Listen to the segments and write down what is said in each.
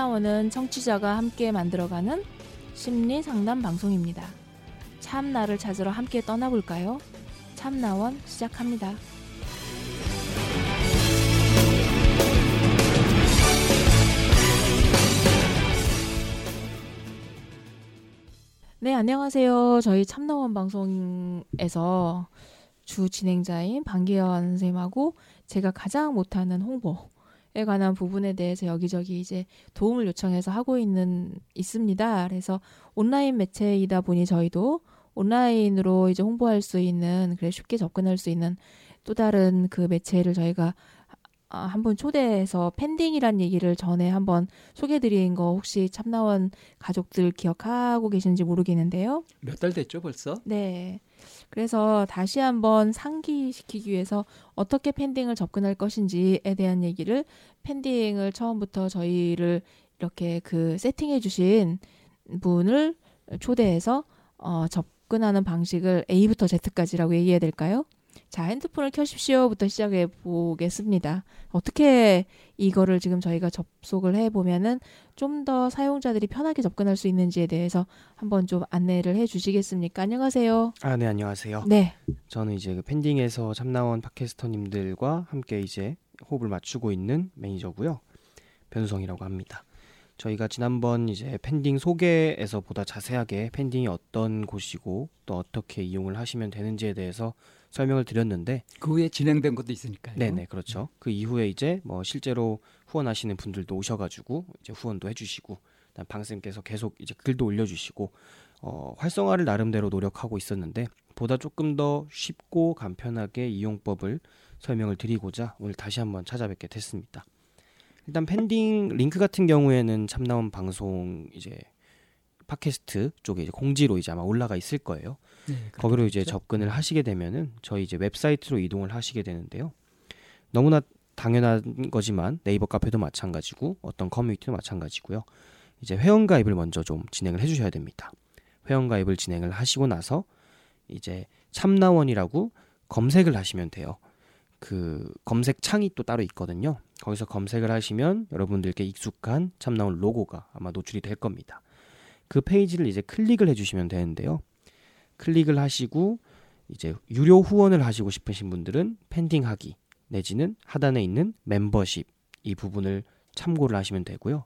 참나원은 청취자가 함께 만들어가는 심리 상담 방송입니다. 참나를 찾으러 함께 떠나볼까요? 참나원 시작합니다. 네, 안녕하세요. 저희 참나원 방송에서 주 진행자인 방기현 선생님하고 제가 가장 못하는 홍보에 관한 부분에 대해서 여기저기 이제 도움을 요청해서 하고 있는 있습니다. 그래서 온라인 매체이다 보니 저희도 온라인으로 이제 홍보할 수 있는 그래 쉽게 접근할 수 있는 또 다른 그 매체를 저희가 아, 한번 초대해서 팬딩이란 얘기를 전에 한번 소개해드린 거 혹시 참나원 가족들 기억하고 계신지 모르겠는데요. 몇 달 됐죠 벌써? 네. 그래서 다시 한번 상기시키기 위해서 어떻게 팬딩을 접근할 것인지에 대한 얘기를 팬딩을 처음부터 저희를 이렇게 그 세팅해 주신 분을 초대해서 어, 접근하는 방식을 A부터 Z까지라고 얘기해야 될까요? 자, 핸드폰을 켜십시오부터 시작해 보겠습니다. 어떻게 이거를 지금 저희가 접속을 해 보면은 좀 더 사용자들이 편하게 접근할 수 있는지에 대해서 한번 좀 안내를 해 주시겠습니까? 안녕하세요. 아, 네, 안녕하세요. 네. 저는 이제 그 팬딩에서 참나원 팟캐스터님들과 함께 이제 호흡을 맞추고 있는 매니저고요. 변수성이라고 합니다. 저희가 지난번 이제 팬딩 소개에서 보다 자세하게 팬딩이 어떤 곳이고 또 어떻게 이용을 하시면 되는지에 대해서 설명을 드렸는데 그 후에 진행된 것도 있으니까요. 네네 그렇죠. 그 이후에 이제 뭐 실제로 후원하시는 분들도 오셔가지고 이제 후원도 해주시고 방쌤께서 계속 이제 글도 올려주시고 어, 활성화를 나름대로 노력하고 있었는데 보다 조금 더 쉽고 간편하게 이용법을 설명을 드리고자 오늘 다시 한번 찾아뵙게 됐습니다. 일단 팬딩 링크 같은 경우에는 참나온 방송 이제 팟캐스트 쪽에 이제 공지로 이제 아마 올라가 있을 거예요. 네, 거기로 이제 접근을 하시게 되면은 저희 이제 웹사이트로 이동을 하시게 되는데요. 너무나 당연한 거지만 네이버 카페도 마찬가지고 어떤 커뮤니티도 마찬가지고요. 이제 회원 가입을 먼저 좀 진행을 해주셔야 됩니다. 회원 가입을 진행을 하시고 나서 이제 참나원이라고 검색을 하시면 돼요. 그 검색 창이 또 따로 있거든요. 거기서 검색을 하시면 여러분들께 익숙한 참나원 로고가 아마 노출이 될 겁니다. 그 페이지를 이제 클릭을 해주시면 되는데요. 클릭을 하시고 이제 유료 후원을 하시고 싶으신 분들은 팬딩하기 내지는 하단에 있는 멤버십 이 부분을 참고를 하시면 되고요.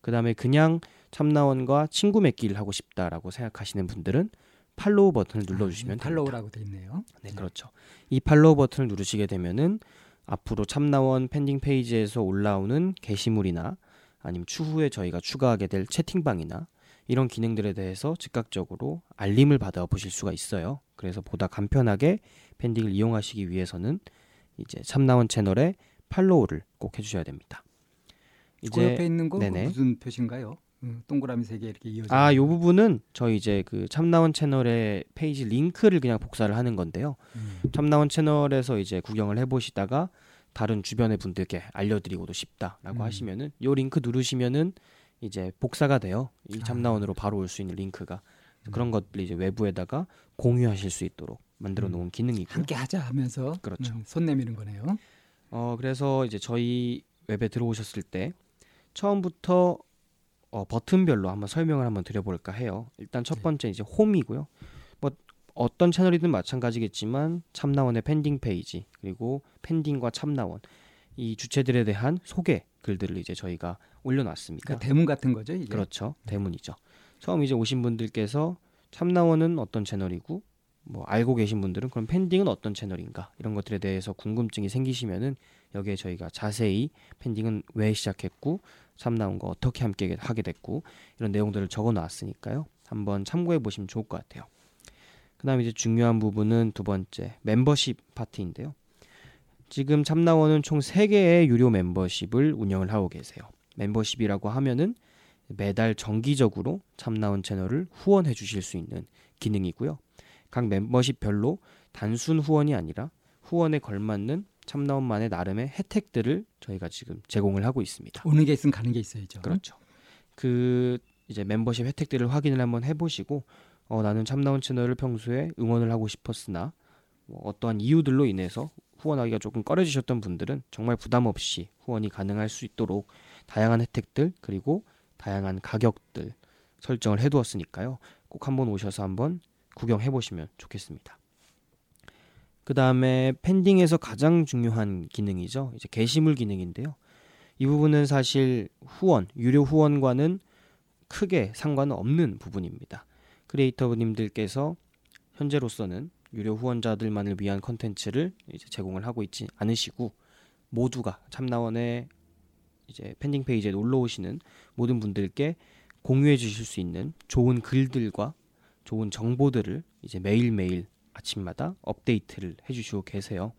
그 다음에 그냥 참나원과 친구 맺기를 하고 싶다라고 생각하시는 분들은 follow 버튼을 눌러주시면 아, follow라고 돼 있네요. 네, 네, 그렇죠. 이 follow 버튼을 누르시게 되면은 앞으로 참나원 팬딩 페이지에서 올라오는 게시물이나 아니면 추후에 저희가 추가하게 될 채팅방이나 이런 기능들에 대해서 즉각적으로 알림을 받아 보실 수가 있어요. 그래서 보다 간편하게 팬딩을 이용하시기 위해서는 이제 참나원 채널에 팔로우를 꼭 해주셔야 됩니다. 이제 그 옆에 있는 거 네네. 무슨 표시인가요? 음, 동그라미 세 개 이렇게 이어져. 아, 요 부분은 저희 이제 그 참나원 채널의 페이지 링크를 그냥 복사를 하는 건데요. 음. 참나원 채널에서 이제 구경을 해보시다가 다른 주변의 분들께 알려드리고도 싶다라고 음. 하시면은 요 링크 누르시면은 이제 복사가 돼요. 이 아. 참나원으로 바로 올 수 있는 링크가 음. 그런 것들 이제 외부에다가 공유하실 수 있도록 만들어 놓은 음. 기능이고 함께 하자 하면서 그렇죠. 음, 손 내미는 거네요. 어 그래서 이제 저희 웹에 들어오셨을 때 처음부터 어, 버튼별로 한번 설명을 한번 드려볼까 해요. 일단 첫 네. 번째 이제 홈이고요. 뭐 어떤 채널이든 마찬가지겠지만 참나원의 팬딩 페이지 그리고 팬딩과 참나원 이 주체들에 대한 소개 글들을 이제 저희가 올려놨습니다. 그러니까 대문 같은 거죠, 이게. 그렇죠, 대문이죠. 처음 이제 오신 분들께서 참나원은 어떤 채널이고 뭐 알고 계신 분들은 그럼 팬딩은 어떤 채널인가 이런 것들에 대해서 궁금증이 생기시면은 여기에 저희가 자세히 팬딩은 왜 시작했고 참나온 거 어떻게 함께 하게 됐고 이런 내용들을 적어 놨으니까요. 한번 참고해 보시면 좋을 것 같아요. 그다음에 이제 중요한 부분은 두 번째 멤버십 파트인데요. 지금 참나원은 총 3개의 유료 멤버십을 운영을 하고 계세요. 멤버십이라고 하면은 매달 정기적으로 참나원 채널을 후원해 주실 수 있는 기능이고요. 각 멤버십별로 단순 후원이 아니라 후원에 걸맞는 참나원만의 나름의 혜택들을 저희가 지금 제공을 하고 있습니다. 오는 게 있으면 가는 게 있어야죠. 그렇죠. 그 이제 멤버십 혜택들을 확인을 한번 해보시고 어, 나는 참나원 채널을 평소에 응원을 하고 싶었으나 뭐 어떠한 이유들로 인해서 후원하기가 조금 꺼려지셨던 분들은 정말 부담 없이 후원이 가능할 수 있도록 다양한 혜택들 그리고 다양한 가격들 설정을 해두었으니까요. 꼭 한번 오셔서 한번 구경해 보시면 좋겠습니다. 그 다음에 펜딩에서 가장 중요한 기능이죠. 이제 게시물 기능인데요. 이 부분은 사실 후원, 유료 후원과는 크게 상관은 없는 부분입니다. 크리에이터님들께서 현재로서는 유료 후원자들만을 위한 컨텐츠를 이제 제공을 하고 있지 않으시고 모두가 참나원의 이제 팬딩 페이지에 놀러 오시는 모든 분들께 공유해 주실 수 있는 좋은 글들과 좋은 정보들을 이제 매일매일 아침마다 업데이트를 해 주시고 계세요.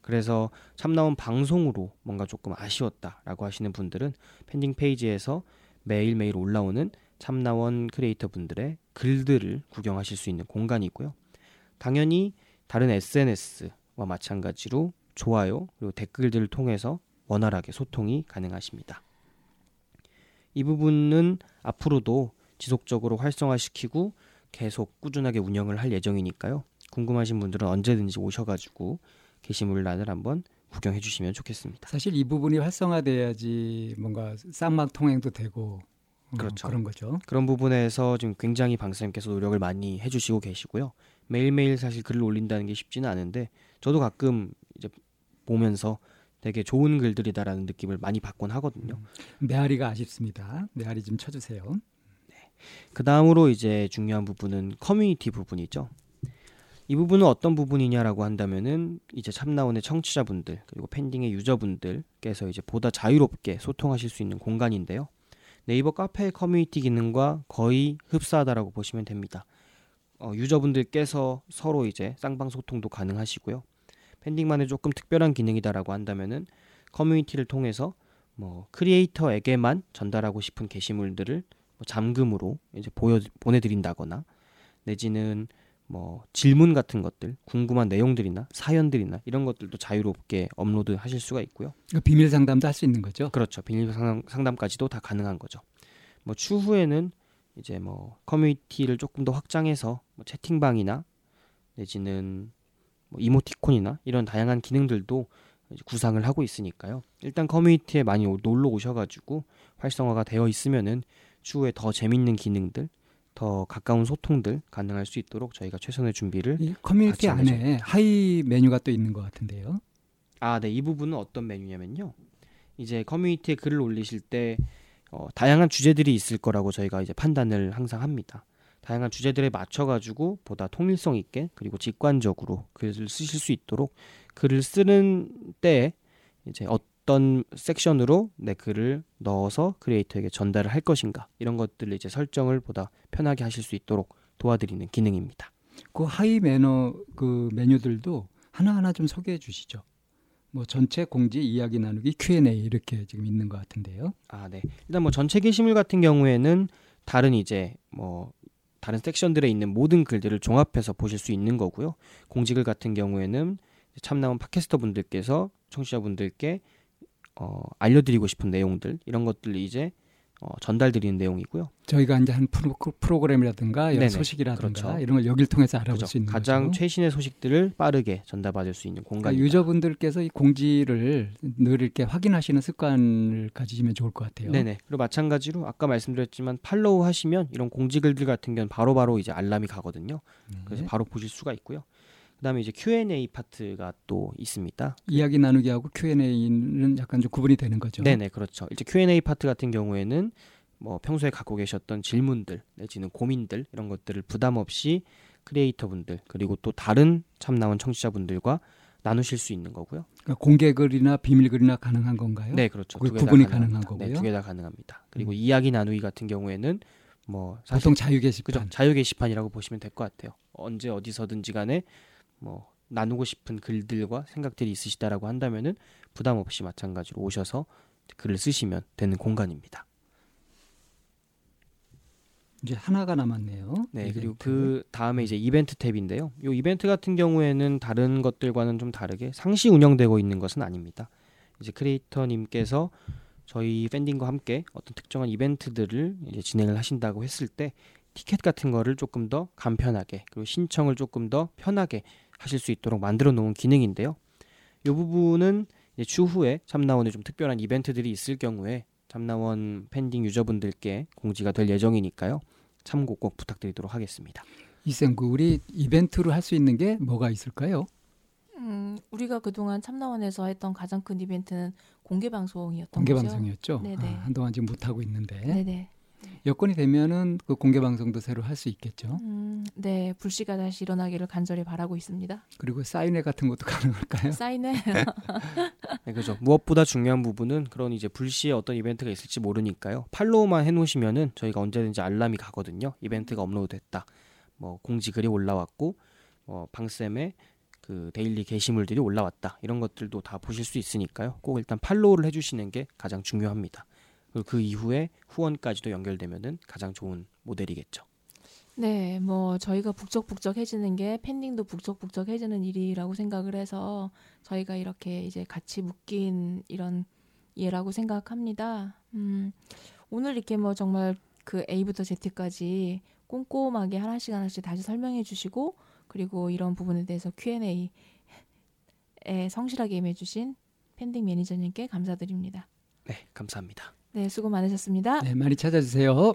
그래서 참나원 방송으로 뭔가 조금 아쉬웠다라고 하시는 분들은 팬딩 페이지에서 매일매일 올라오는 참나원 크리에이터 분들의 글들을 구경하실 수 있는 공간이고요. 당연히 다른 SNS와 마찬가지로 좋아요 그리고 댓글들을 통해서 원활하게 소통이 가능하십니다. 이 부분은 앞으로도 지속적으로 활성화시키고 계속 꾸준하게 운영을 할 예정이니까요. 궁금하신 분들은 언제든지 오셔가지고 게시물란을 한번 구경해 주시면 좋겠습니다. 사실 이 부분이 활성화돼야지 뭔가 쌍막 통행도 되고 어, 그렇죠. 그런 거죠. 그런 부분에서 지금 굉장히 방쌤께서 노력을 많이 해주시고 계시고요. 매일매일 사실 글을 올린다는 게 쉽지는 않은데 저도 가끔 이제 보면서 되게 좋은 글들이다라는 느낌을 많이 받곤 하거든요. 음, 메아리가 아쉽습니다. 메아리 좀 쳐주세요. 네. 그 다음으로 이제 중요한 부분은 커뮤니티 부분이죠. 이 부분은 어떤 부분이냐라고 한다면은 이제 참나원의 청취자분들 그리고 팬딩의 유저분들께서 이제 보다 자유롭게 소통하실 수 있는 공간인데요. 네이버 카페 커뮤니티 기능과 거의 흡사하다라고 보시면 됩니다. 어, 유저분들께서 서로 이제 쌍방 소통도 가능하시고요. 팬딩만의 조금 특별한 기능이다라고 한다면은 커뮤니티를 통해서 뭐 크리에이터에게만 전달하고 싶은 게시물들을 뭐 잠금으로 이제 보여 보내드린다거나 내지는 뭐 질문 같은 것들, 궁금한 내용들이나 사연들이나 이런 것들도 자유롭게 업로드 하실 수가 있고요. 그러니까 비밀 상담도 할 수 있는 거죠. 그렇죠. 비밀 상담, 까지도 다 가능한 거죠. 뭐 추후에는 이제 뭐 커뮤니티를 조금 더 확장해서 뭐 채팅방이나 내지는 뭐 이모티콘이나 이런 다양한 기능들도 구상을 하고 있으니까요. 일단 커뮤니티에 많이 놀러 오셔가지고 활성화가 되어 있으면은 추후에 더 재밌는 기능들 더 가까운 소통들 가능할 수 있도록 저희가 최선의 준비를 커뮤니티 안에 하위 메뉴가 또 있는 것 같은데요. 아, 네. 이 부분은 어떤 메뉴냐면요. 이제 커뮤니티에 글을 올리실 때 어, 다양한 주제들이 있을 거라고 저희가 이제 판단을 항상 합니다. 다양한 주제들에 맞춰 가지고 보다 통일성 있게 그리고 직관적으로 글을 쓰실 수 있도록 글을 쓰는 때에 이제 어 어떤 섹션으로 내 글을 넣어서 크리에이터에게 전달을 할 것인가 이런 것들을 이제 설정을 보다 편하게 하실 수 있도록 도와드리는 기능입니다. 그 하이 매너 그 메뉴들도 하나하나 좀 소개해 주시죠. 뭐 전체 공지 이야기 나누기 Q&A 이렇게 지금 있는 것 같은데요. 아, 네. 일단 뭐 전체 게시물 같은 경우에는 다른 이제 뭐 다른 섹션들에 있는 모든 글들을 종합해서 보실 수 있는 거고요. 공지글 같은 경우에는 참나온 팟캐스터 분들께서 청취자 분들께 어, 알려드리고 싶은 내용들 이런 것들이 이제 어, 전달드리는 내용이고요. 저희가 이제 한 프로, 프로그램이라든가 네네. 소식이라든가 그렇죠. 이런 걸 여기를 통해서 알아볼 그렇죠. 수 있는 가장 거죠. 최신의 소식들을 빠르게 전달받을 수 있는 공간. 그러니까 유저분들께서 이 공지를 늘 이렇게 확인하시는 습관을 가지시면 좋을 것 같아요. 네네. 그리고 마찬가지로 아까 말씀드렸지만 팔로우 하시면 이런 공지글들 같은 경우는 바로바로 이제 알람이 가거든요. 네. 그래서 바로 보실 수가 있고요. 그다음에 이제 Q&A 파트가 또 있습니다. 이야기 나누기 하고 Q&A는 약간 좀 구분이 되는 거죠. 네 네 그렇죠. 이제 Q&A 파트 같은 경우에는 뭐 평소에 갖고 계셨던 질문들 내지는 고민들 이런 것들을 부담 없이 크리에이터분들 그리고 또 다른 참 나온 청취자분들과 나누실 수 있는 거고요. 그러니까 공개 글이나 비밀 글이나 가능한 건가요? 네, 그렇죠. 구분이 가능한 네, 거고요. 네, 두 개 다 가능합니다. 그리고 음. 이야기 나누기 같은 경우에는 뭐 보통 자유 게시판, 그죠? 자유 게시판이라고 보시면 될 것 같아요. 언제 어디서든지 간에 뭐 나누고 싶은 글들과 생각들이 있으시다라고 한다면은 부담 없이 마찬가지로 오셔서 글을 쓰시면 되는 공간입니다. 이제 하나가 남았네요. 네, 이벤트. 그리고 그 다음에 이제 이벤트 탭인데요. 이 이벤트 같은 경우에는 다른 것들과는 좀 다르게 상시 운영되고 있는 것은 아닙니다. 이제 크리에이터님께서 저희 팬딩과 함께 어떤 특정한 이벤트들을 이제 진행을 하신다고 했을 때 티켓 같은 거를 조금 더 간편하게 그리고 신청을 조금 더 편하게 하실 수 있도록 만들어 놓은 기능인데요. 이 부분은 추후에 참나원에 좀 특별한 이벤트들이 있을 경우에 참나원 팬딩 유저분들께 공지가 될 예정이니까요. 참고 꼭 부탁드리도록 하겠습니다. 이생구 우리 이벤트로 할 수 있는 게 뭐가 있을까요? 음, 우리가 그동안 참나원에서 했던 가장 큰 이벤트는 공개 방송이었던 공개 거죠. 방송이었죠. 네네. 아, 한동안 지금 못 하고 있는데 네네. 여건이 되면은 그 공개 방송도 새로 할 수 있겠죠. 음, 네, 불씨가 다시 일어나기를 간절히 바라고 있습니다. 그리고 사인회 같은 것도 가능할까요? 사인회 네, 그죠. 무엇보다 중요한 부분은 그런 이제 불시에 어떤 이벤트가 있을지 모르니까요. 팔로우만 해놓으시면은 저희가 언제든지 알람이 가거든요. 이벤트가 업로드됐다. 뭐 공지 글이 올라왔고, 뭐 방쌤의 그 데일리 게시물들이 올라왔다. 이런 것들도 다 보실 수 있으니까요. 꼭 일단 팔로우를 해주시는 게 가장 중요합니다. 그리고 그 이후에 후원까지도 연결되면은 가장 좋은 모델이겠죠. 네, 뭐 저희가 북적북적해지는 게 팬딩도 북적북적해지는 일이라고 생각을 해서 저희가 이렇게 이제 같이 묶인 이런 예라고 생각합니다. 음, 오늘 이렇게 뭐 정말 그 A부터 Z까지 꼼꼼하게 하나씩 하나씩 다시 설명해 주시고 그리고 이런 부분에 대해서 Q&A에 성실하게 임해주신 팬딩 매니저님께 감사드립니다. 네, 감사합니다. 네, 수고 많으셨습니다. 네, 많이 찾아주세요.